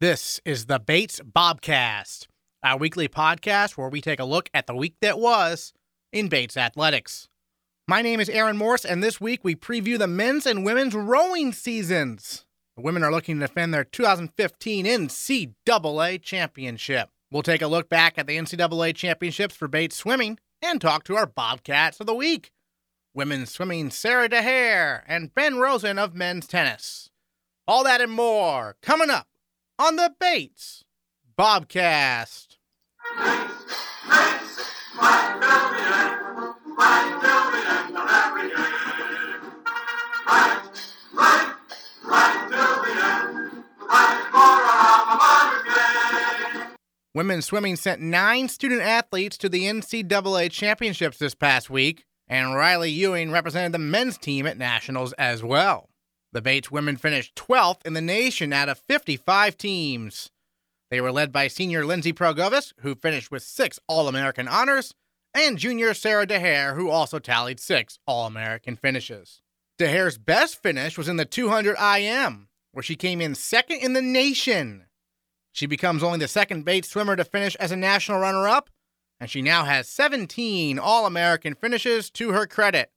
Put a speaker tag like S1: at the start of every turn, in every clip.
S1: This is the Bates Bobcast, our weekly podcast where we take a look at the week that was in Bates athletics. My name is Aaron Morse, and this week we preview the men's and women's rowing seasons. The women are looking to defend their 2015 NCAA championship. We'll take a look back at the NCAA championships for Bates swimming and talk to our Bobcats of the week. Women's swimming Sara Daher and Ben Rosen of men's tennis. All that and more coming up on the Bates Bobcast. Women's swimming sent nine student athletes to the NCAA championships this past week, and Riley Ewing represented the men's team at nationals as well. The Bates women finished 12th in the nation out of 55 teams. They were led by senior Lindsay Progovis, who finished with six All American honors, and junior Sara Daher, who also tallied six All American finishes. Daher's best finish was in the 200 IM, where she came in second in the nation. She becomes only the second Bates swimmer to finish as a national runner up, and she now has 17 All American finishes to her credit,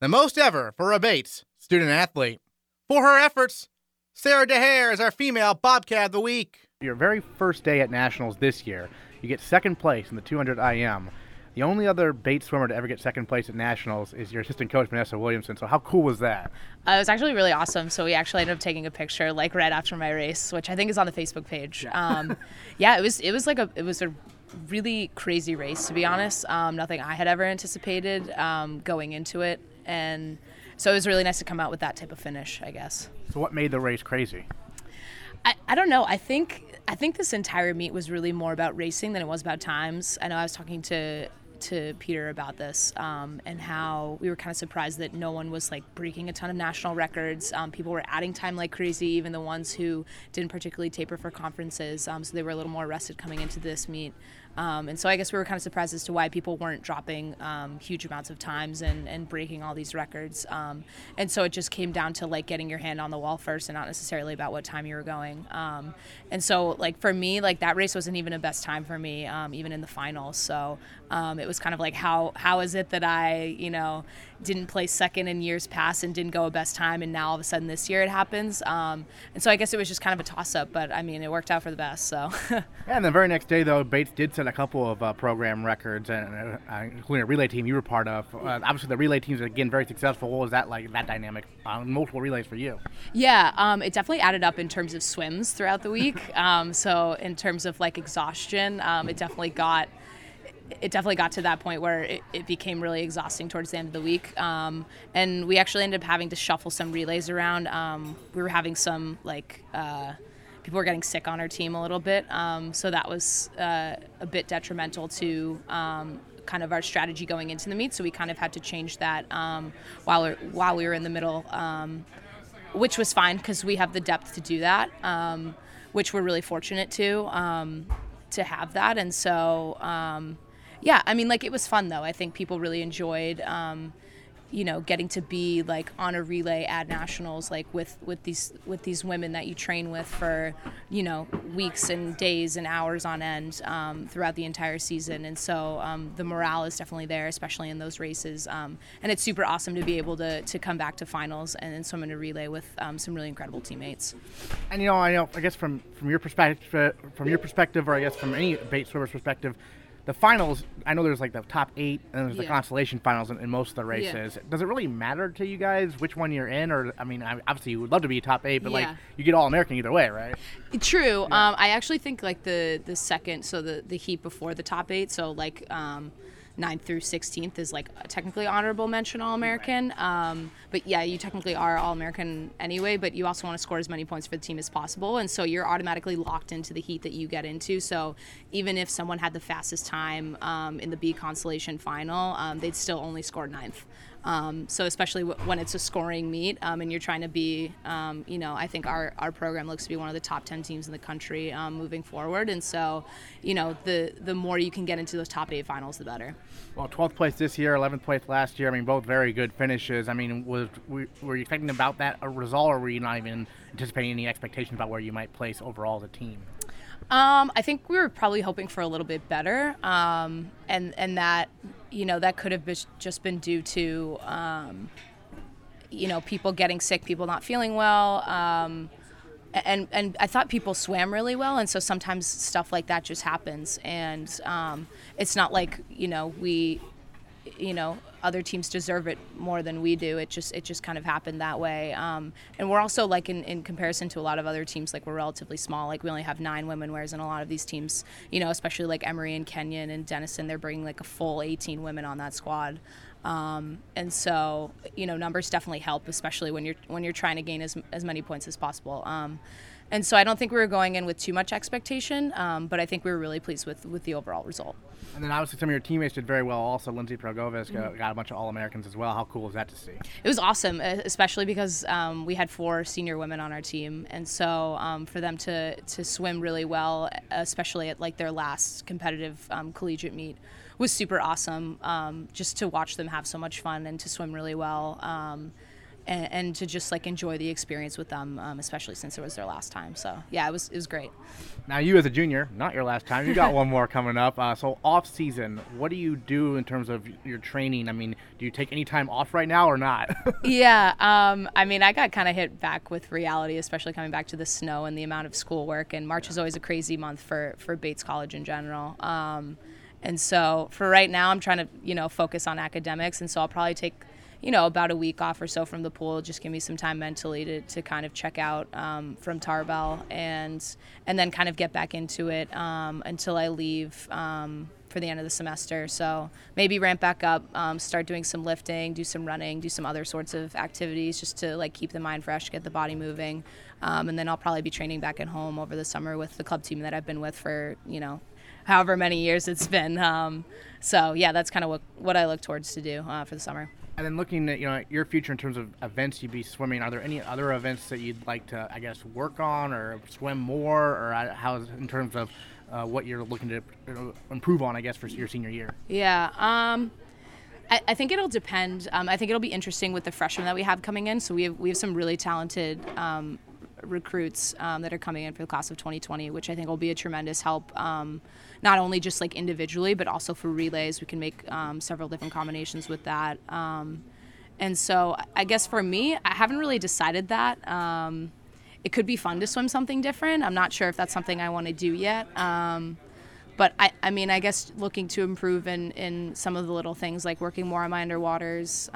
S1: the most ever for a Bates student athlete. For her efforts, Sara Daher is our female Bobcat of the Week.
S2: Your very first day at Nationals this year, you get second place in the 200 IM. The only other Bates swimmer to ever get second place at Nationals is your assistant coach, Vanessa Williamson. So, how cool was that?
S3: Uh, it was actually really awesome. So we actually ended up taking a picture like right after my race, which I think is on the Facebook page. Um, yeah, it was it was like a it was a really crazy race to be honest. Um, nothing I had ever anticipated um, going into it, and so it was really nice to come out with that type of finish. I guess.
S2: So, what made the race crazy?
S3: I, I don't know. I think I think this entire meet was really more about racing than it was about times. I know I was talking to to Peter about this um, and how we were kind of surprised that no one was like breaking a ton of national records. Um, people were adding time like crazy, even the ones who didn't particularly taper for conferences. Um, so they were a little more rested coming into this meet. Um, and so I guess we were kind of surprised as to why people weren't dropping um, huge amounts of times and, and breaking all these records. Um, and so it just came down to like getting your hand on the wall first and not necessarily about what time you were going. Um, and so like for me, like that race wasn't even a best time for me, um, even in the finals. So um, it was kind of like how how is it that I you know didn't place second in years past and didn't go a best time, and now all of a sudden this year it happens. and so I guess it was just kind of a toss up, but I mean it worked out for the best. So.
S2: yeah, and the very next day though, Bates did set a couple of uh, program records, and uh, including a relay team you were part of. Uh, obviously, the relay teams are again very successful. What was that like? That dynamic on multiple relays for you?
S3: Yeah, um, it definitely added up in terms of swims throughout the week. um, so in terms of like exhaustion, um, it definitely got it definitely got to that point where it, it, became really exhausting towards the end of the week. Um, and we actually ended up having to shuffle some relays around. Um, we were having some like uh, people were getting sick on our team a little bit, um, so that was uh, a bit detrimental to um, kind of our strategy going into the meet. So we kind of had to change that um, while we while we were in the middle, um, which was fine because we have the depth to do that, which we're really fortunate to to have that. And so yeah, I mean, like it was fun though. I think people really enjoyed you know getting to be like on a relay at nationals like with with these with these women that you train with for you know weeks and days and hours on end um, throughout the entire season. And so um, the morale is definitely there especially in those races. Um, and it's super awesome to be able to, to come back to finals and then swim in a relay with um, some really incredible teammates.
S2: And you know I know I guess from from your perspective from your perspective or I guess from any Bates swimmer's perspective the finals, I know there's like the top eight, and there's the consolation finals in, in, most of the races. Yeah. Does it really matter to you guys which one you're in, or I mean, obviously you would love to be top eight, but yeah. like you get all American either way, right?
S3: True. Um, I actually think like the the second, so the the heat before the top eight, so like. Um, 9th through 16th is like technically honorable mention All American. Um, but yeah, you technically are All American anyway, but you also want to score as many points for the team as possible. And so you're automatically locked into the heat that you get into. So even if someone had the fastest time um, in the B consolation final, um, they'd still only score ninth. Um, so especially w- when it's a scoring meet um, and you're trying to be, um, you know, I think our, our program looks to be one of the top 10 teams in the country um, moving forward. And so, you know, the the more you can get into those top eight finals, the better.
S2: Well, 12th place this year, 11th place last year. I mean, both very good finishes. I mean, was were you expecting about that a result, or were you not even anticipating any expectations about where you might place overall as a team?
S3: Um, I think we were probably hoping for a little bit better, um, and and that you know that could have just been due to um, you know people getting sick, people not feeling well, um, and and I thought people swam really well, and so sometimes stuff like that just happens, and um, it's not like you know we you know other teams deserve it more than we do. It just it just kind of happened that way. Um, and we're also like in, in comparison to a lot of other teams, like we're relatively small. Like we only have nine women, whereas in a lot of these teams, you know, especially like Emory and Kenyon and Denison, they're bringing like a full 18 women on that squad. Um, and so you know numbers definitely help, especially when you're when you're trying to gain as, as many points as possible. Um, and so I don't think we were going in with too much expectation, um, but I think we were really pleased with, with the overall result.
S2: And then obviously some of your teammates did very well. Also, Lindsay Progovis mm-hmm. got a bunch of All Americans as well. How cool was that to see?
S3: It was awesome, especially because um, we had four senior women on our team, and so um, for them to to swim really well, especially at like their last competitive um, collegiate meet, was super awesome. Um, just to watch them have so much fun and to swim really well um, and, and, to just like enjoy the experience with them, um, especially since it was their last time. So yeah, it was it was great.
S2: Now you as a junior, not your last time. You got one more coming up. Uh, so off season, what do you do in terms of your training? I mean, do you take any time off right now or not?
S3: yeah, um, I mean, I got kind of hit back with reality, especially coming back to the snow and the amount of schoolwork. And March is always a crazy month for for Bates College in general. Um, and so for right now, I'm trying to you know focus on academics, and so I'll probably take you know, about a week off or so from the pool. Just give me some time mentally to, to kind of check out um, from Tarbell and and then kind of get back into it um, until I leave um, for the end of the semester. So maybe ramp back up, um, start doing some lifting, do some running, do some other sorts of activities just to like keep the mind fresh, get the body moving, um, and then I'll probably be training back at home over the summer with the club team that I've been with for you know however many years it's been. Um, so yeah, that's kind of what what I look towards to do uh, for the summer.
S2: And then looking at you know your future in terms of events you'd be swimming, are there any other events that you'd like to I guess work on or swim more, or uh, how in terms of uh, what you're looking to uh, improve on I guess for your senior year?
S3: Yeah. Um, I, I think it'll depend. Um, I think it'll be interesting with the freshmen that we have coming in. So we have we have some really talented um, recruits um, that are coming in for the class of 2020, which I think will be a tremendous help. Um, not only just like individually, but also for relays. We can make um, several different combinations with that. Um, and so I guess for me, I haven't really decided that. Um, it could be fun to swim something different. I'm not sure if that's something I want to do yet. Um, but I, I mean, I guess looking to improve in, in some of the little things like working more on my underwaters,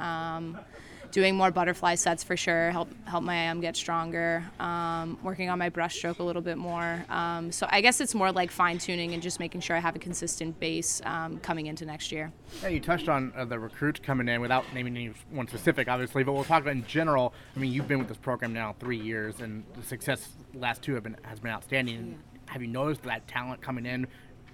S3: doing more butterfly sets for sure. Help help my am get stronger. Um, working on my breaststroke a little bit more. Um, so I guess it's more like fine tuning and just making sure I have a consistent base um, coming into next year.
S2: Yeah, you touched on uh, the recruits coming in without naming anyone specific, obviously, but we'll talk about in general. I mean, you've been with this program now three years, and the success last two have been has been outstanding. Yeah. Have you noticed that talent coming in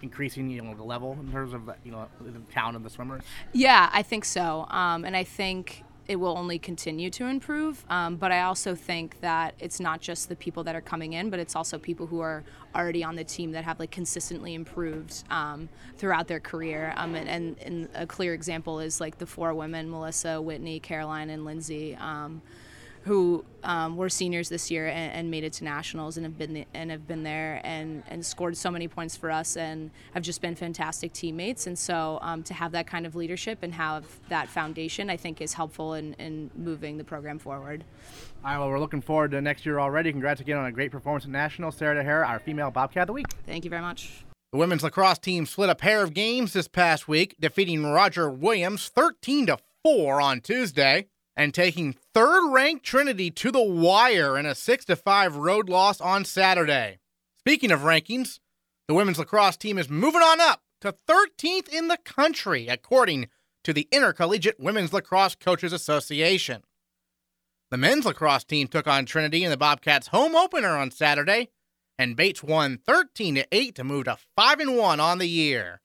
S2: increasing you know the level in terms of you know the talent of the swimmers
S3: yeah i think so um, and i think it will only continue to improve. Um, but I also think that it's not just the people that are coming in, but it's also people who are already on the team that have like consistently improved um, throughout their career. Um, and, and, and, a clear example is like the four women: Melissa, Whitney, Caroline, and Lindsay um, who um, were seniors this year and, and, made it to nationals and have been the, and have been there and, and scored so many points for us and have just been fantastic teammates. And so um, to have that kind of leadership and have that foundation, I think, is helpful in, in moving the program forward.
S2: All right, well, we're looking forward to next year already. Congrats again on a great performance at nationals, Sara Daher, our female Bobcat of the week.
S3: Thank you very much.
S1: The women's lacrosse team split a pair of games this past week, defeating Roger Williams 13 to 4 on Tuesday and taking third ranked Trinity to the wire in a 6 5 road loss on Saturday. Speaking of rankings, the women's lacrosse team is moving on up to 13th in the country, according to the Intercollegiate Women's Lacrosse Coaches Association. The men's lacrosse team took on Trinity in the Bobcats' home opener on Saturday, and Bates won 13 to 8 to move to 5 and 1 on the year.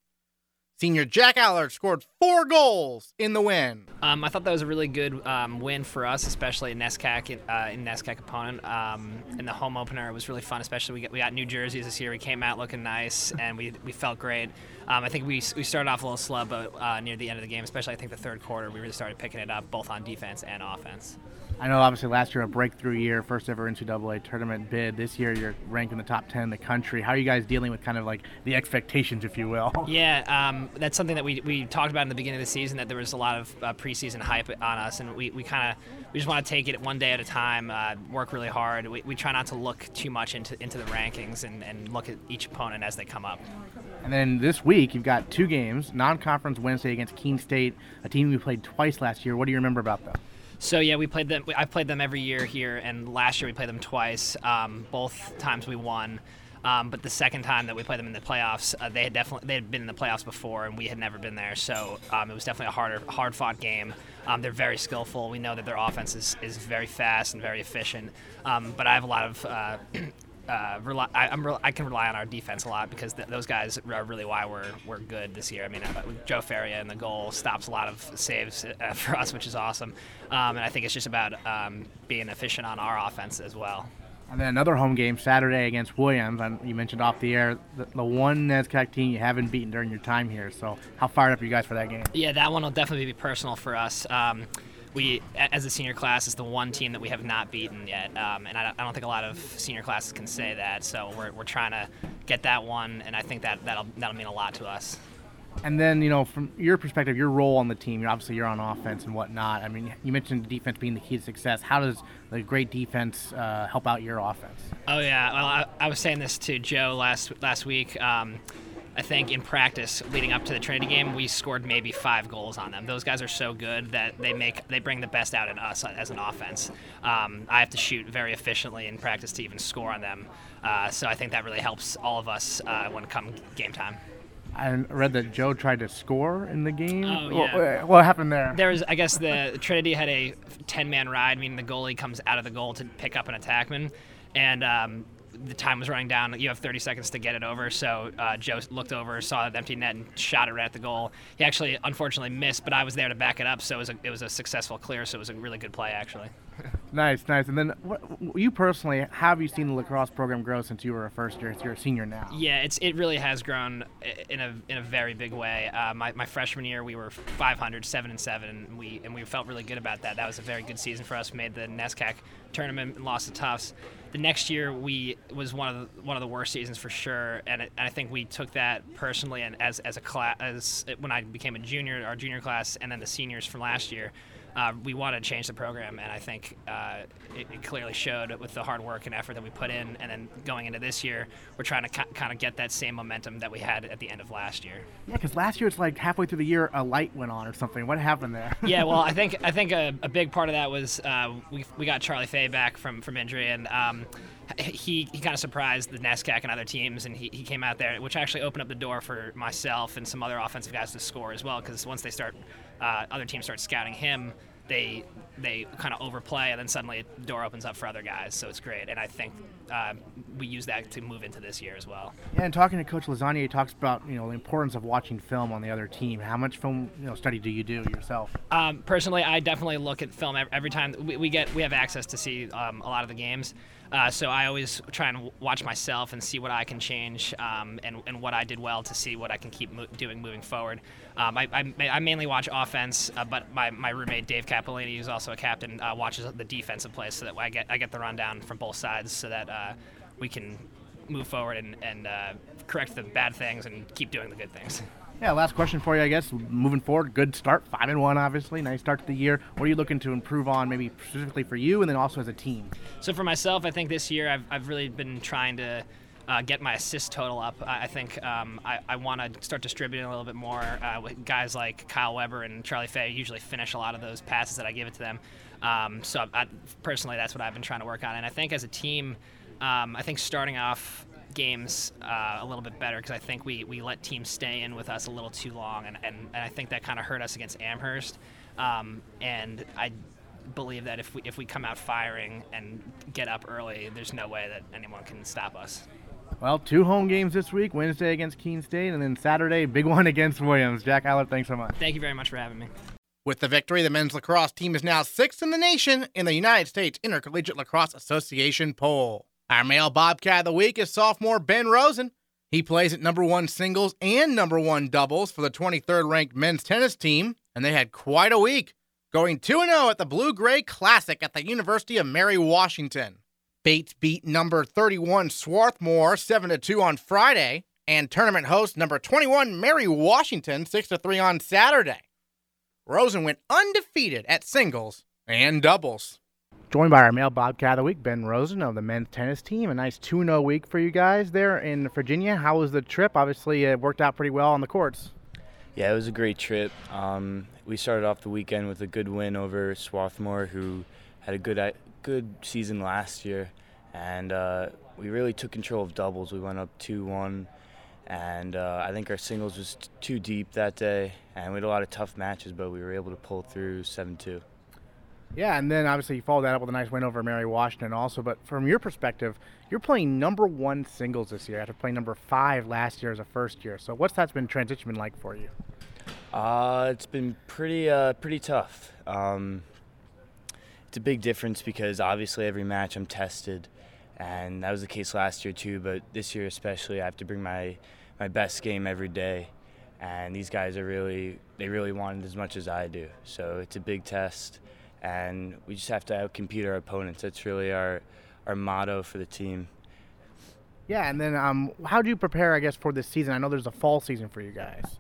S1: Senior Jack Allard scored four goals in the win.
S4: Um, I thought that was a really good um, win for us, especially in NESCAC, uh, in NESCAC opponent. Um, in the home opener, it was really fun, especially we got, we got New Jerseys this year. We came out looking nice, and we, we felt great. Um, I think we, we started off a little slow, but uh, near the end of the game, especially I think the third quarter, we really started picking it up, both on defense and offense.
S2: I know obviously last year a breakthrough year, first ever NCAA tournament bid. This year you're ranked in the top 10 in the country. How are you guys dealing with kind of like the expectations, if you will?
S4: Yeah, um, that's something that we, we talked about in the beginning of the season that there was a lot of uh, preseason hype on us, and we, we kind of we just want to take it one day at a time, uh, work really hard. We, we try not to look too much into into the rankings and, and look at each opponent as they come up.
S2: And then this week you've got two games, non-conference Wednesday against Keene State, a team we played twice last year. What do you remember about them?
S4: So yeah, we played them. I played them every year here, and last year we played them twice. Um, both times we won. Um, but the second time that we played them in the playoffs, uh, they had definitely they had been in the playoffs before, and we had never been there. So um, it was definitely a harder, hard fought game. Um, they're very skillful. We know that their offense is, is very fast and very efficient. Um, but I have a lot of uh, uh, rely, I, I can rely on our defense a lot because th- those guys are really why we're, we're good this year. I mean, uh, Joe Feria in the goal stops a lot of saves uh, for us, which is awesome. Um, and I think it's just about um, being efficient on our offense as well.
S2: And then another home game Saturday against Williams. And you mentioned off the air the, the one NESCAC team you haven't beaten during your time here. So how fired up are you guys for that game?
S4: Yeah, that one will definitely be personal for us. Um, we, as a senior class, is the one team that we have not beaten yet, um, and I, I, don't think a lot of senior classes can say that. So we're, we're trying to get that one, and I think that that'll that'll mean a lot to us.
S2: And then, you know, from your perspective, your role on the team, obviously you're on offense and whatnot. I mean, you mentioned defense being the key to success. How does the great defense uh, help out your offense?
S4: Oh yeah, well, I, I, was saying this to Joe last last week. Um, I think in practice leading up to the Trinity game, we scored maybe five goals on them. Those guys are so good that they make they bring the best out in us as an offense. Um, I have to shoot very efficiently in practice to even score on them. Uh, so I think that really helps all of us uh, when come game time.
S2: I read that Joe tried to score in the game.
S4: Oh, yeah.
S2: What, what happened there?
S4: There was, I guess, the Trinity had a 10-man ride, meaning the goalie comes out of the goal to pick up an attackman, and um, the time was running down. You have 30 seconds to get it over. So uh, Joe looked over, saw the empty net, and shot it right at the goal. He actually, unfortunately, missed, but I was there to back it up. So it was a, it was a successful clear. So it was a really good play, actually.
S2: nice, nice. And then, what, you personally, have you seen the lacrosse program grow since you were a first year? You're a senior now.
S4: Yeah, it's it really has grown in a in a very big way. Uh, my, my freshman year, we were 500, seven and seven, and we and we felt really good about that. That was a very good season for us. We made the NESCAC tournament and lost to Tufts the next year we was one of the, one of the worst seasons for sure, and, it, and I think we took that personally and as as a class as when I became a junior, our junior class, and then the seniors from last year. Uh, we wanted to change the program, and I think uh, it, it, clearly showed with the hard work and effort that we put in. And then going into this year, we're trying to ca- kind of get that same momentum that we had at the end of last year.
S2: Yeah, because last year it's like halfway through the year a light went on or something. What happened there?
S4: yeah, well, I think I think a, a big part of that was uh, we, we got Charlie Fay back from from injury, and um, he, he kind of surprised the NESCAC and other teams, and he, he came out there, which actually opened up the door for myself and some other offensive guys to score as well. Because once they start, uh, other teams start scouting him, they they kind of overplay, and then suddenly the door opens up for other guys. So it's great, and I think uh, we use that to move into this year as well.
S2: Yeah, and talking to Coach Lasagna, he talks about you know the importance of watching film on the other team. How much film you know study do you do yourself?
S4: Um, personally, I definitely look at film every time we, we get we have access to see um, a lot of the games. Uh, so I always try and watch myself and see what I can change um, and, and what I did well to see what I can keep mo- doing moving forward. Um, I, I, I, mainly watch offense, uh, but my, my roommate Dave Capolini, who's also a captain, uh, watches the defensive plays so that I get I get the rundown from both sides so that uh, we can move forward and, and uh, correct the bad things and keep doing the good things.
S2: Yeah, last question for you, I guess. Moving forward, good start, five and one, obviously, nice start to the year. What are you looking to improve on, maybe specifically for you, and then also as a team?
S4: So for myself, I think this year I've, I've really been trying to. Uh, get my assist total up. I, think um, I, I want to start distributing a little bit more. Uh, guys like Kyle Weber and Charlie Fay usually finish a lot of those passes that I give it to them. Um, so I, personally, that's what I've been trying to work on. And I think as a team, um, I think starting off games uh, a little bit better because I think we, we let teams stay in with us a little too long, and, and, and I think that kind of hurt us against Amherst. Um, and I believe that if we if we come out firing and get up early, there's no way that anyone can stop us.
S2: Well, two home games this week Wednesday against Keene State, and then Saturday, big one against Williams. Jack Allard, thanks so much.
S4: Thank you very much for having me.
S1: With the victory, the men's lacrosse team is now sixth in the nation in the United States Intercollegiate Lacrosse Association poll. Our male Bobcat of the week is sophomore Ben Rosen. He plays at number one singles and number one doubles for the 23rd ranked men's tennis team, and they had quite a week, going 2 0 at the Blue Gray Classic at the University of Mary Washington. Bates beat number 31 Swarthmore 7 to 2 on Friday, and tournament host number 21 Mary Washington 6 to 3 on Saturday. Rosen went undefeated at singles and doubles.
S2: Joined by our male Bobcat of the week, Ben Rosen of the men's tennis team. A nice 2 0 week for you guys there in Virginia. How was the trip? Obviously, it worked out pretty well on the courts.
S5: Yeah, it was a great trip. Um, we started off the weekend with a good win over Swarthmore, who had a good good season last year, and uh, we really took control of doubles. We went up two one, and uh, I think our singles was t- too deep that day, and we had a lot of tough matches, but we were able to pull through seven two.
S2: Yeah, and then obviously you followed that up with a nice win over Mary Washington also. But from your perspective, you're playing number one singles this year after playing number five last year as a first year. So what's that's been transition been like for you?
S5: Uh, it's been pretty uh, pretty tough. Um, it's a big difference because obviously every match I'm tested, and that was the case last year too. But this year especially, I have to bring my my best game every day, and these guys are really they really want it as much as I do. So it's a big test, and we just have to outcompete our opponents. That's really our our motto for the team.
S2: Yeah, and then um, how do you prepare, I guess, for this season? I know there's a fall season for you guys.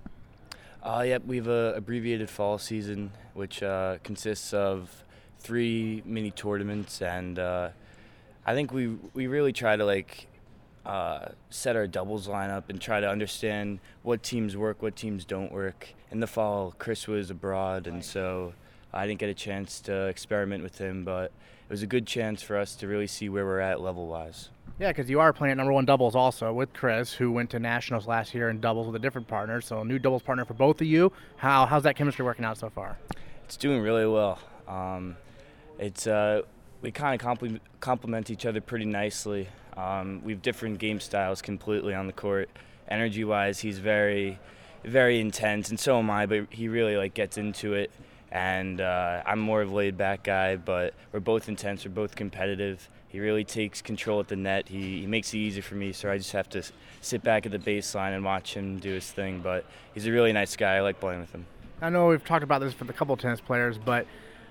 S5: Uh, yep, we have a abbreviated fall season, which uh, consists of three mini tournaments, and uh, I think we we really try to like uh, set our doubles lineup and try to understand what teams work, what teams don't work. In the fall, Chris was abroad, and so I didn't get a chance to experiment with him, but it was a good chance for us to really see where we're at level wise.
S2: Yeah, because you are playing at number one doubles also with Chris, who went to nationals last year in doubles with a different partner. So a new doubles partner for both of you. How how's that chemistry working out so far?
S5: It's doing really well. Um, it's uh, we kind of complement each other pretty nicely. Um, we have different game styles completely on the court. Energy wise, he's very, very intense, and so am I. But he really like gets into it, and uh, I'm more of a laid back guy. But we're both intense. We're both competitive. He really takes control at the net. He, he makes it easy for me, so I just have to sit back at the baseline and watch him do his thing. But he's a really nice guy. I like playing with him.
S2: I know we've talked about this with a couple of tennis players, but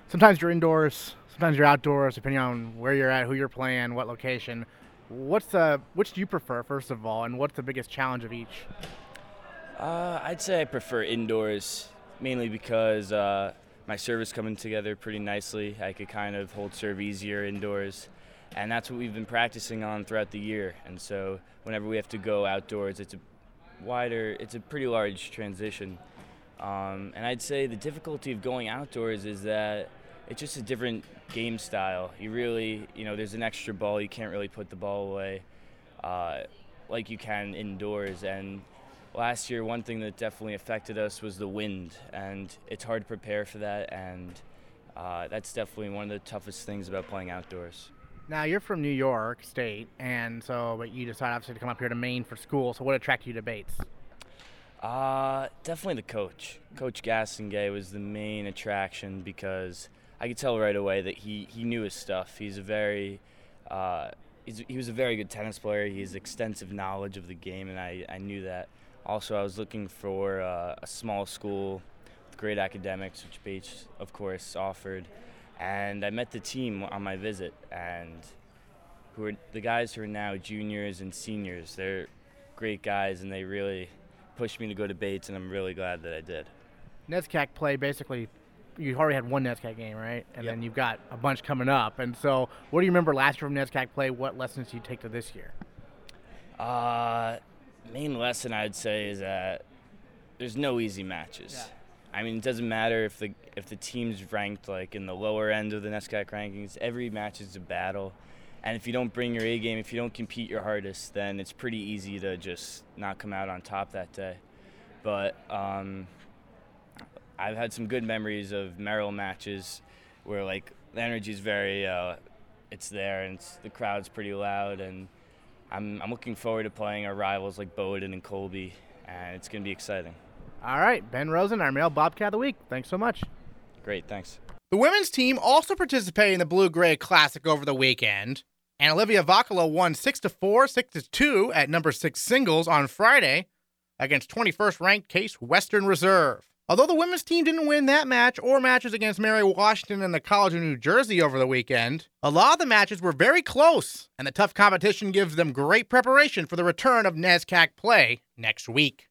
S2: sometimes you're indoors, sometimes you're outdoors, depending on where you're at, who you're playing, what location. What's the which do you prefer first of all, and what's the biggest challenge of each?
S5: Uh, I'd say I prefer indoors, mainly because uh, my serve is coming together pretty nicely. I could kind of hold serve easier indoors, and that's what we've been practicing on throughout the year. And so whenever we have to go outdoors, it's a wider, it's a pretty large transition. Um, and I'd say the difficulty of going outdoors is that it's just a different game style. You really, you know, there's an extra ball. You can't really put the ball away uh, like you can indoors. And last year, one thing that definitely affected us was the wind, and it's hard to prepare for that. And uh, that's definitely one of the toughest things about playing outdoors.
S2: Now you're from New York State, and so but you decided obviously to come up here to Maine for school. So what attracted you to Bates?
S5: Uh, definitely the coach. Coach Gastonguay was the main attraction because I could tell right away that he, he knew his stuff. He's a very uh, he was a very good tennis player. He has extensive knowledge of the game, and I, I knew that. Also, I was looking for uh, a small school with great academics, which Bates, of course, offered. And I met the team on my visit, and who are the guys who are now juniors and seniors. They're great guys, and they really pushed me to go to Bates, and I'm really glad that I did.
S2: NESCAC play basically, you already had one NESCAC game, right? And
S5: Yep.
S2: then you've got a bunch coming up. And so, what do you remember last year from NESCAC play? What lessons do you take to this year?
S5: Uh, main lesson I'd say is that there's no easy matches. I mean, it doesn't matter if the if the team's ranked like in the lower end of the NESCAC rankings. Every match is a battle, and if you don't bring your A game, if you don't compete your hardest, then it's pretty easy to just not come out on top that day. But um, I've had some good memories of Merrill matches where like the energy is very, uh, it's there and it's, the crowd's pretty loud and I'm, I'm looking forward to playing our rivals like Bowdoin and Colby, and it's going to be exciting.
S6: All right, Ben Rosen, our male Bobcat of the week. Thanks so much.
S5: Great, thanks.
S2: The women's team also participated in the Blue Gray Classic over the weekend, and Olivia Vakala won 6 to 4, 6 to 2 at number 6 singles on Friday against 21st ranked Case Western Reserve. Although the women's team didn't win that match or matches against Mary Washington and the College of New Jersey over the weekend, a lot of the matches were very close, and the tough competition gives them great preparation for the return of NESCAC play next week.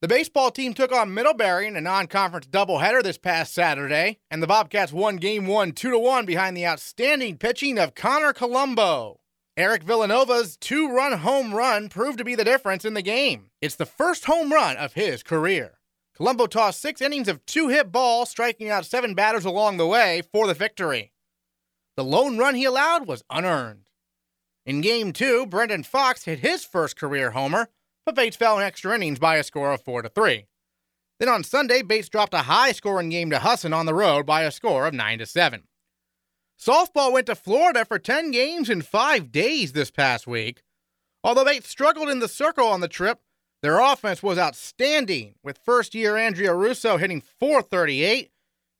S2: The baseball team took on Middlebury in a non-conference doubleheader this past Saturday, and the Bobcats won game one 2-1 behind the outstanding pitching of Connor Colombo. Eric Villanova's two-run home run proved to be the difference in the game. It's the first home run of his career. Colombo tossed six innings of two-hit ball, striking out seven batters along the way for the victory. The lone run he allowed was unearned. In game two, Brendan Fox hit his first career homer, but Bates fell in extra innings by a score of 4 to 3. Then on Sunday, Bates dropped a high scoring game to Husson on the road by a score of 9 to 7. Softball went to Florida for 10 games in 5 days this past week. Although Bates struggled in the circle on the trip, their offense was outstanding, with first year Andrea Russo hitting 438,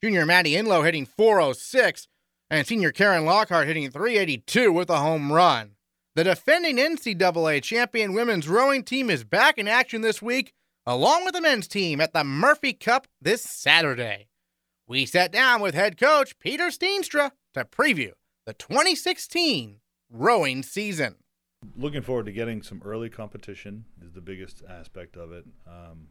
S2: junior Maddie Inlow hitting 406, and senior Karen Lockhart hitting 382 with a home run. The defending NCAA champion women's rowing team is back in action this week, along with the men's team at the Murphy Cup this Saturday. We sat down with head coach Peter Steenstra to preview the 2016 rowing season.
S7: Looking forward to getting some early competition is the biggest aspect of it. Um,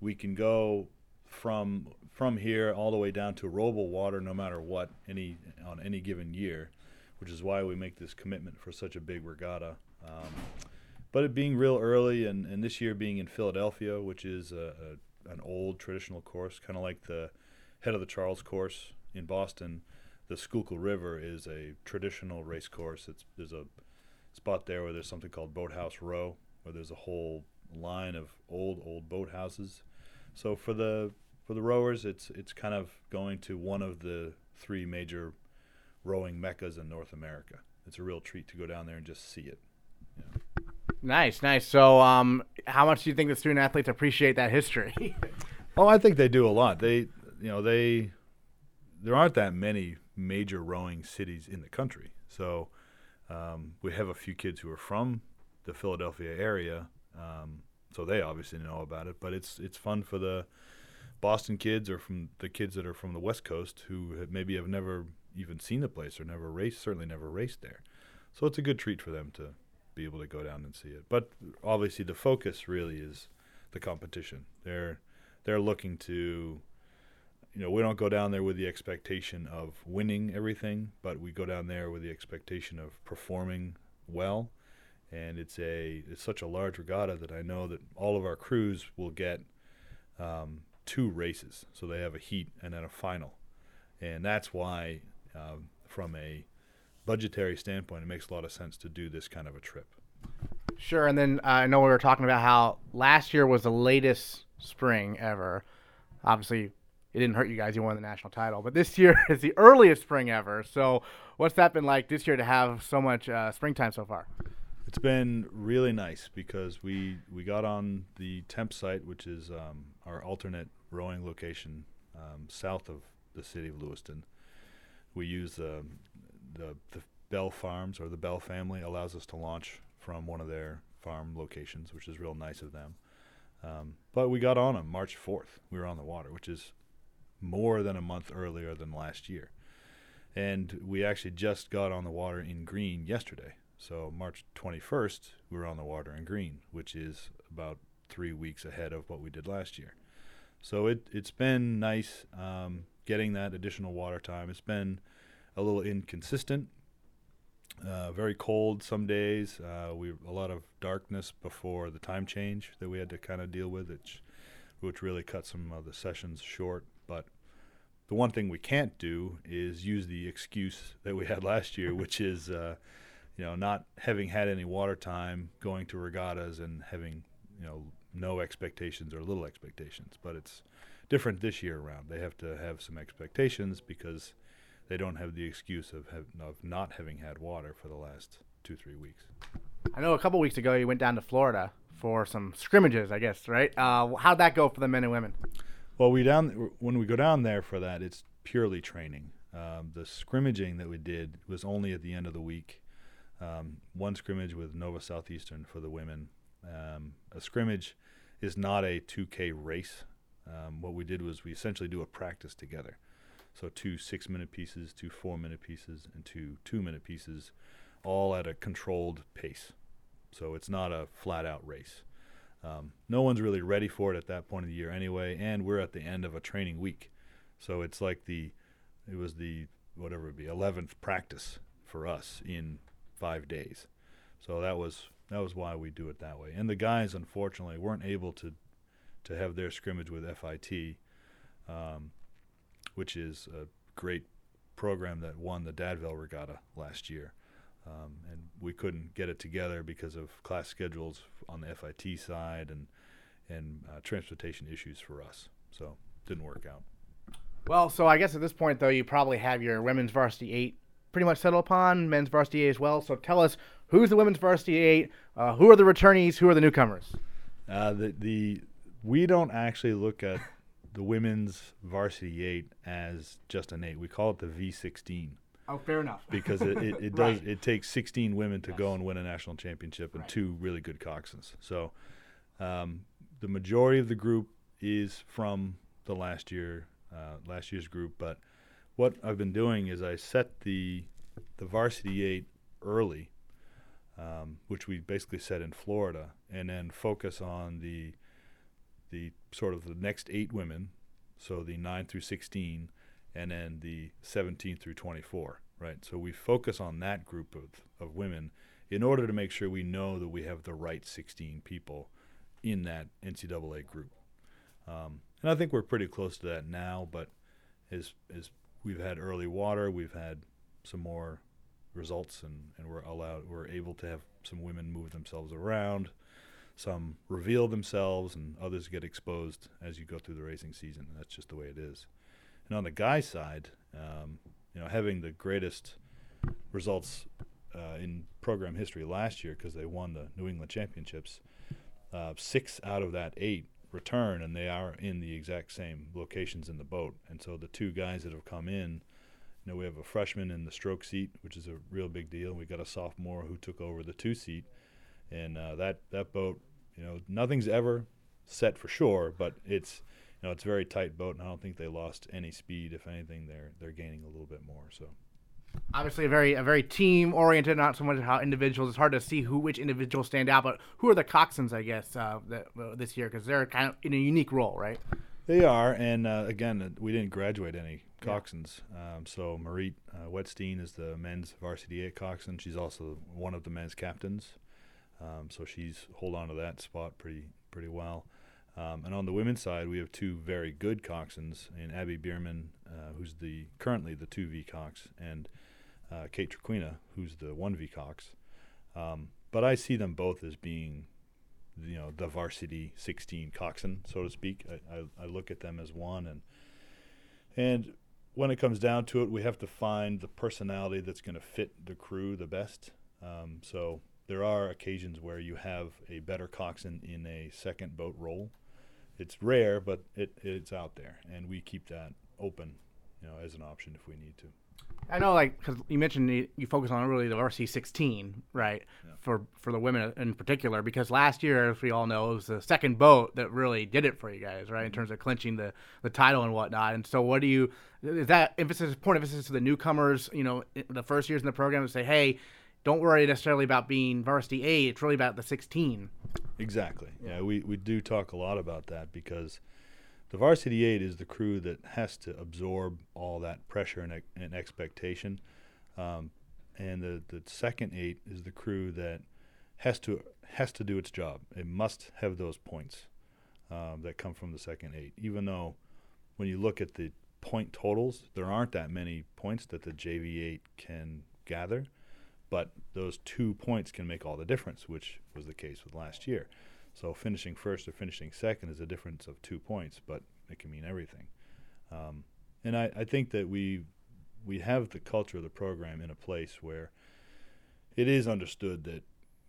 S7: we can go from from here all the way down to rowable water, no matter what, any on any given year which is why we make this commitment for such a big regatta. Um, but it being real early, and, and this year being in Philadelphia, which is a, a an old traditional course, kind of like the head of the Charles course in Boston. The Schuylkill River is a traditional race course. It's there's a spot there where there's something called Boathouse Row, where there's a whole line of old old boathouses. So for the for the rowers, it's it's kind of going to one of the three major rowing meccas in North America. It's a real treat to go down there and just see it. Yeah.
S6: Nice, nice. So, um, how much do you think the student athletes appreciate that history?
S7: oh, I think they do a lot. They, you know, they there aren't that many major rowing cities in the country, so um, we have a few kids who are from the Philadelphia area, um, so they obviously know about it. But it's it's fun for the Boston kids or from the kids that are from the West Coast who have maybe have never even seen the place or never raced, certainly never raced there. So it's a good treat for them to be able to go down and see it. But obviously, the focus really is the competition. They're they're looking to, you know, we don't go down there with the expectation of winning everything, but we go down there with the expectation of performing well. And it's a it's such a large regatta that I know that all of our crews will get um, two races, so they have a heat and then a final, and that's why um, from a budgetary standpoint, it makes a lot of sense to do this kind of a trip.
S6: Sure, and then uh, I know we were talking about how last year was the latest spring ever. Obviously, it didn't hurt you guys; you won the national title. But this year is the earliest spring ever. So, what's that been like this year to have so much uh, springtime so far?
S7: It's been really nice because we we got on the temp site, which is um, our alternate rowing location um, south of the city of Lewiston, we use uh, the the Bell Farms or the Bell family allows us to launch from one of their farm locations, which is real nice of them. Um, but we got on them March 4th. We were on the water, which is more than a month earlier than last year. And we actually just got on the water in green yesterday. So March 21st, we were on the water in green, which is about three weeks ahead of what we did last year. So it, it's been nice. Um, getting that additional water time. It's been a little inconsistent. Uh, very cold some days. Uh, we a lot of darkness before the time change that we had to kind of deal with, which which really cut some of the sessions short. But the one thing we can't do is use the excuse that we had last year, which is uh, you know not having had any water time, going to regattas and having you know no expectations or little expectations. But it's different this year around. They have to have some expectations because they don't have the excuse of have, of not having had water for the last two three weeks.
S2: I know a couple weeks ago you went down to Florida for some scrimmages, I guess, right? Uh, how'd that go for the men and women?
S7: Well, we down when we go down there for that, it's purely training. Um, the scrimmaging that we did was only at the end of the week. Um, one scrimmage with Nova Southeastern for the women. Um, a scrimmage is not a 2K race. Um, what we did was we essentially do a practice together. So two six minute pieces, two four minute pieces, and two two minute pieces, all at a controlled pace. So it's not a flat out race. Um, no one's really ready for it at that point of the year anyway, and we're at the end of a training week. So it's like the, it was the, whatever it be, 11th practice for us in five days. So that was that was why we do it that way. And the guys, unfortunately, weren't able to to have their scrimmage with FIT, um, which is a great program that won the Dad Vail Regatta last year. Um, and we couldn't get it together because of class schedules on the FIT side and and uh, transportation issues for us. So didn't work out.
S2: Well, so I guess at this point though, you probably have your women's varsity eight pretty much settled upon, men's varsity eight as well. So tell us who's the women's varsity eight, uh, who are the returnees, who are the newcomers.
S7: Uh, the the we don't actually look at the women's varsity eight as just an eight. We call it the V16.
S2: Oh, fair enough.
S7: because it, it, it does right. it takes 16 women to yes. go and win a national championship and right. two really good coxswains. So um, the majority of the group is from the last year uh, last year's group. But what I've been doing is I set the the varsity eight early, um, which we basically set in Florida, and then focus on the the sort of the next eight women, so the nine through 16 and then the 17 through 24, right? So we focus on that group of, of women in order to make sure we know that we have the right 16 people in that NCAA group. Um, and I think we're pretty close to that now, but as, as we've had early water, we've had some more results and, and we're allowed, we're able to have some women move themselves around, some reveal themselves, and others get exposed as you go through the racing season. And that's just the way it is. And on the guy side, um, you know, having the greatest results uh, in program history last year because they won the New England Championships, uh, six out of that eight return, and they are in the exact same locations in the boat. And so the two guys that have come in, you know, we have a freshman in the stroke seat, which is a real big deal. We got a sophomore who took over the two seat, and uh, that that boat, you know, nothing's ever set for sure, but it's you know, it's a very tight boat, and I don't think they lost any speed. If anything, they're they're gaining a little bit more. So
S2: obviously a very a very team oriented, not so much how individuals. It's hard to see who which individuals stand out, but who are the coxswains, I guess, uh, that, uh, this year because they're kind of in a unique role, right?
S7: They are, and uh, again, uh, we didn't graduate any coxswains. Yeah. Um, so Marit uh, Wetstein is the men's varsity eight coxswain. She's also one of the men's captains, um, so she's hold on to that spot pretty pretty well. Um, and on the women's side, we have two very good coxswains in Abby Bierman, uh, who's the currently the two V cox, and uh, Kate Traquina, who's the one V cox. Um, but I see them both as being, you know, the varsity 16 coxswain, so to speak. I, I, I look at them as one, and and when it comes down to it, we have to find the personality that's going to fit the crew the best. Um, so there are occasions where you have a better coxswain in a second boat role it's rare, but it, it's out there, and we keep that open, you know, as an option if we need to.
S2: I know, like, because you mentioned you, you, focus on really the RC 16, right, yeah. for for the women in particular, because last year, as we all know, it was the second boat that really did it for you guys, right, in mm-hmm. terms of clinching the, the title and whatnot. And so, what do you is that emphasis, point emphasis to the newcomers, you know, the first years in the program to say, hey, don't worry necessarily about being varsity A, it's really about the 16.
S7: Exactly. Yeah, we, we do talk a lot about that because the varsity eight is the crew that has to absorb all that pressure and, and expectation. Um, and the, the second eight is the crew that has to has to do its job. It must have those points um, that come from the second eight. Even though when you look at the point totals, there aren't that many points that the JV eight can gather but those two points can make all the difference, which was the case with last year. So finishing first or finishing second is a difference of two points, but it can mean everything. Um, and I, I think that we we have the culture of the program in a place where it is understood that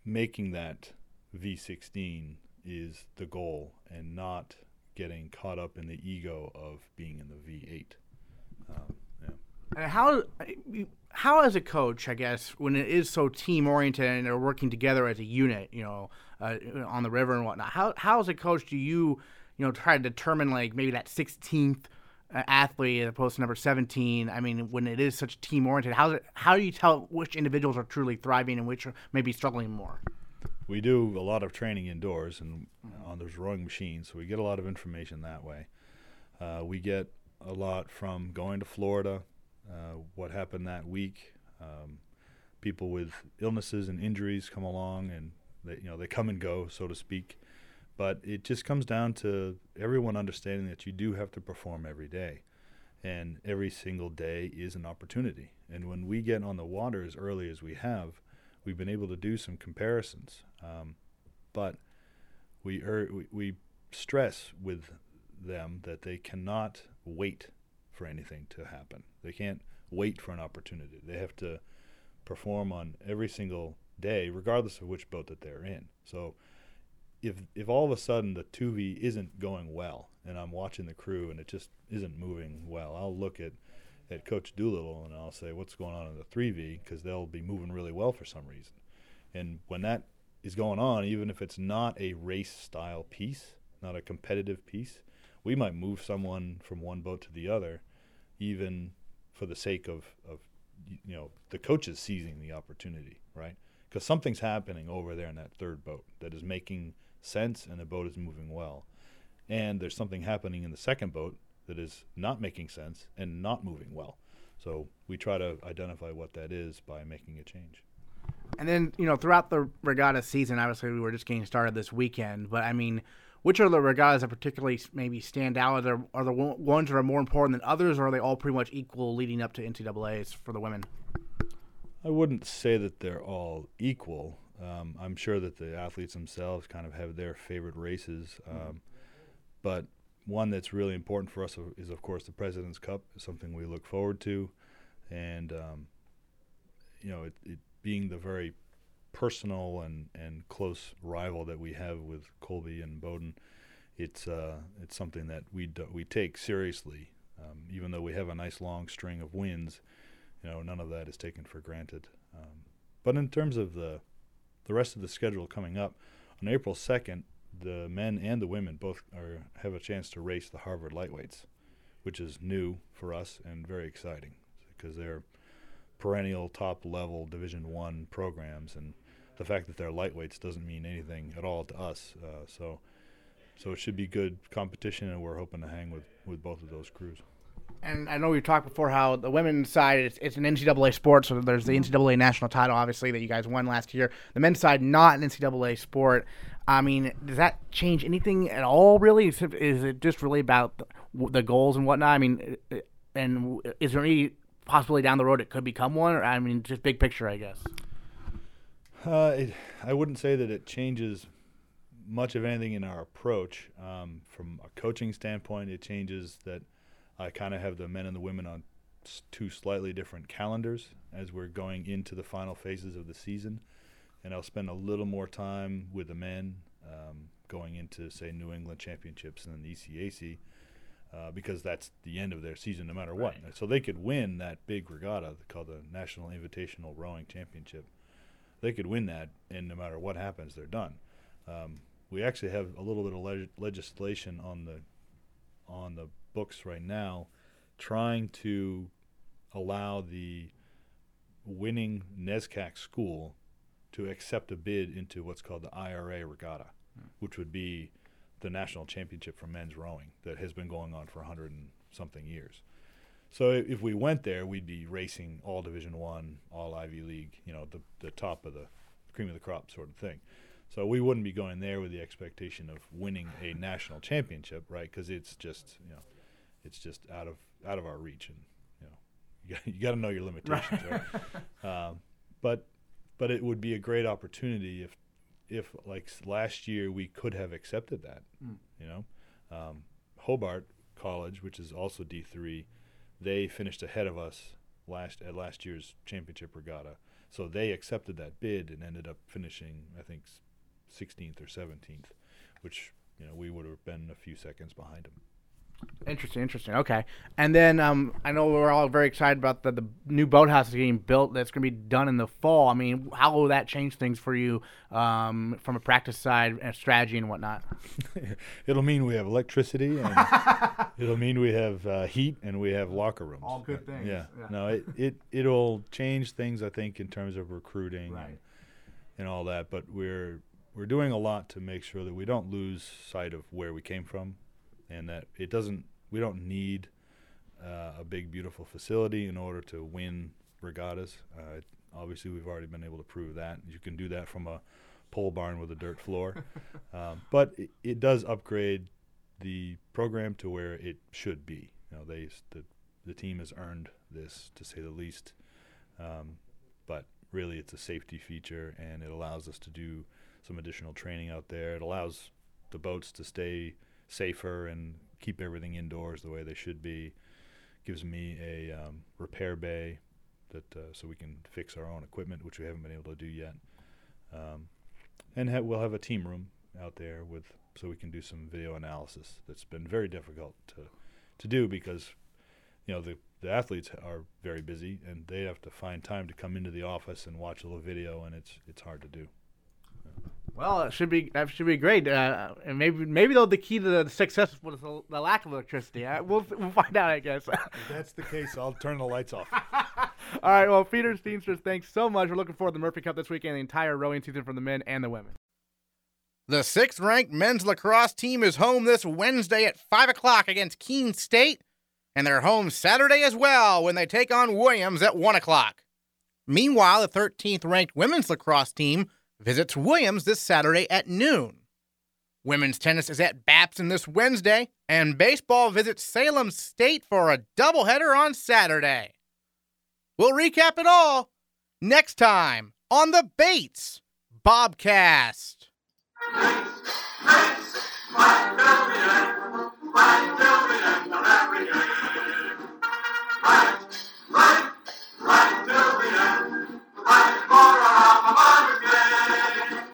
S7: making that V16 is the goal and not getting caught up in the ego of being in the V8. Um,
S2: how how as a coach, I guess, when it is so team oriented and they're working together as a unit, you know, uh, on the river and whatnot. How how as a coach do you you know try to determine like maybe that 16th uh, athlete as opposed to number 17? I mean, when it is such team oriented, how how do you tell which individuals are truly thriving and which are maybe struggling more?
S7: We do a lot of training indoors and on those rowing machines, so we get a lot of information that way. Uh, we get a lot from going to Florida, uh, what happened that week. Um, people with illnesses and injuries come along, and they, you know they come and go, so to speak. But it just comes down to everyone understanding that you do have to perform every day, and every single day is an opportunity. And when we get on the water as early as we have, we've been able to do some comparisons. Um, but we, er, we we stress with them that they cannot wait for anything to happen. They can't wait for an opportunity. They have to perform on every single day, regardless of which boat that they're in. So if if all of a sudden the 2V isn't going well and I'm watching the crew and it just isn't moving well, I'll look at at Coach Doolittle and I'll say what's going on in the 3V because they'll be moving really well for some reason. And when that is going on, even if it's not a race style piece, not a competitive piece, we might move someone from one boat to the other, even for the sake of, of you know the coaches seizing the opportunity, right? Because something's happening over there in that third boat that is making sense and the boat is moving well. And there's something happening in the second boat that is not making sense and not moving well. So we try to identify what that is by making a change.
S2: And then, you know, throughout the regatta season, obviously we were just getting started this weekend, but I mean, which are the regattas that particularly maybe stand out? Are there are the ones that are more important than others, or are they all pretty much equal leading up to NCAA's for the women?
S7: I wouldn't say that they're all equal. Um, I'm sure that the athletes themselves kind of have their favorite races, um, mm-hmm. but one that's really important for us is, of course, the President's Cup. is something we look forward to, and um, you know, it, it, being the very personal and, and close rival that we have with Colby and Bowdoin, it's uh, it's something that we do, we take seriously. Um, even though we have a nice long string of wins, you know, none of that is taken for granted. Um, but in terms of the the rest of the schedule coming up, on April 2nd, the men and the women both are, have a chance to race the Harvard lightweights, which is new for us and very exciting because they're perennial top level Division One programs, and the fact that they're lightweights doesn't mean anything at all to us. Uh, so, so it should be good competition, and we're hoping to hang with with both of those crews.
S2: And I know we talked before how the women's side it's, it's, an NCAA sport, so there's the NCAA national title, obviously that you guys won last year. The men's side not an NCAA sport. I mean, does that change anything at all? Really, is it, just really about the, the goals and whatnot? I mean, and is there any possibility down the road it could become one? Or I mean, just big picture, I guess.
S7: Uh, it, I wouldn't say that it changes much of anything in our approach. Um, from a coaching standpoint, it changes that I kind of have the men and the women on two slightly different calendars as we're going into the final phases of the season. And I'll spend a little more time with the men um, going into, say, New England Championships and then the ECAC uh, because that's the end of their season no matter what. Right. So they could win that big regatta called the National Invitational Rowing Championship. They could win that, and no matter what happens, they're done. Um, we actually have a little bit of leg- legislation on the on the books right now, trying to allow the winning NESCAC school to accept a bid into what's called the IRA regatta, hmm. which would be the national championship for men's rowing that has been going on for 100 and something years. So if we went there, we'd be racing all Division One, all Ivy League, you know, the the top of the cream of the crop sort of thing. So we wouldn't be going there with the expectation of winning a national championship, right? Because it's just you know, it's just out of out of our reach, and you know, you got, you got to know your limitations, right? um, but but it would be a great opportunity if if like last year we could have accepted that, mm. you know, um, Hobart College, which is also D three, they finished ahead of us last at last year's championship regatta, So they accepted that bid and ended up finishing, I think, 16th or 17th, which you know we would have been a few seconds behind them.
S2: Interesting, interesting. Okay, and then um, I know we're all very excited about the, the new boathouse is getting built. That's going to be done in the fall. I mean, how will that change things for you um, from a practice side and strategy and whatnot?
S7: it'll mean we have electricity, and it'll mean we have uh, heat, and we have locker rooms.
S2: All good things.
S7: Yeah. yeah. No, it, it it'll change things. I think in terms of recruiting
S2: right.
S7: and, and all that. But we're we're doing a lot to make sure that we don't lose sight of where we came from and that it doesn't we don't need uh, a big beautiful facility in order to win regattas. Uh, obviously, we've already been able to prove that you can do that from a pole barn with a dirt floor, um, but it, it, does upgrade the program to where it should be. You know, they the the team has earned this to say the least, um, but really it's a safety feature and it allows us to do some additional training out there. It allows the boats to stay safer and keep everything indoors the way they should be. Gives me a um, repair bay that uh, so we can fix our own equipment, which we haven't been able to do yet. Um, and ha- we'll have a team room out there with so we can do some video analysis. That's been very difficult to to do because you know the the athletes are very busy and they have to find time to come into the office and watch a little video, and it's it's hard to do.
S2: Well, it should be that should be great, uh, and maybe maybe though the key to the success was the, the lack of electricity. Uh, we'll we'll find out, I guess.
S7: if that's the case, I'll turn the lights off.
S2: All right. Well, Peter Steenstra, thanks so much. We're looking forward to the Murphy Cup this weekend, the entire rowing season for the men and the women.
S1: The sixth ranked men's lacrosse team is home this Wednesday at 5 o'clock against Keene State, and they're home Saturday as well when they take on Williams at 1 o'clock. Meanwhile, the 13th ranked women's lacrosse team visits Williams this Saturday at noon. Women's tennis is at Babson this Wednesday, and baseball visits Salem State for a doubleheader on Saturday. We'll recap it all next time on the Bates Bobcast. Right, Bates. Right, right, right, end. right, for our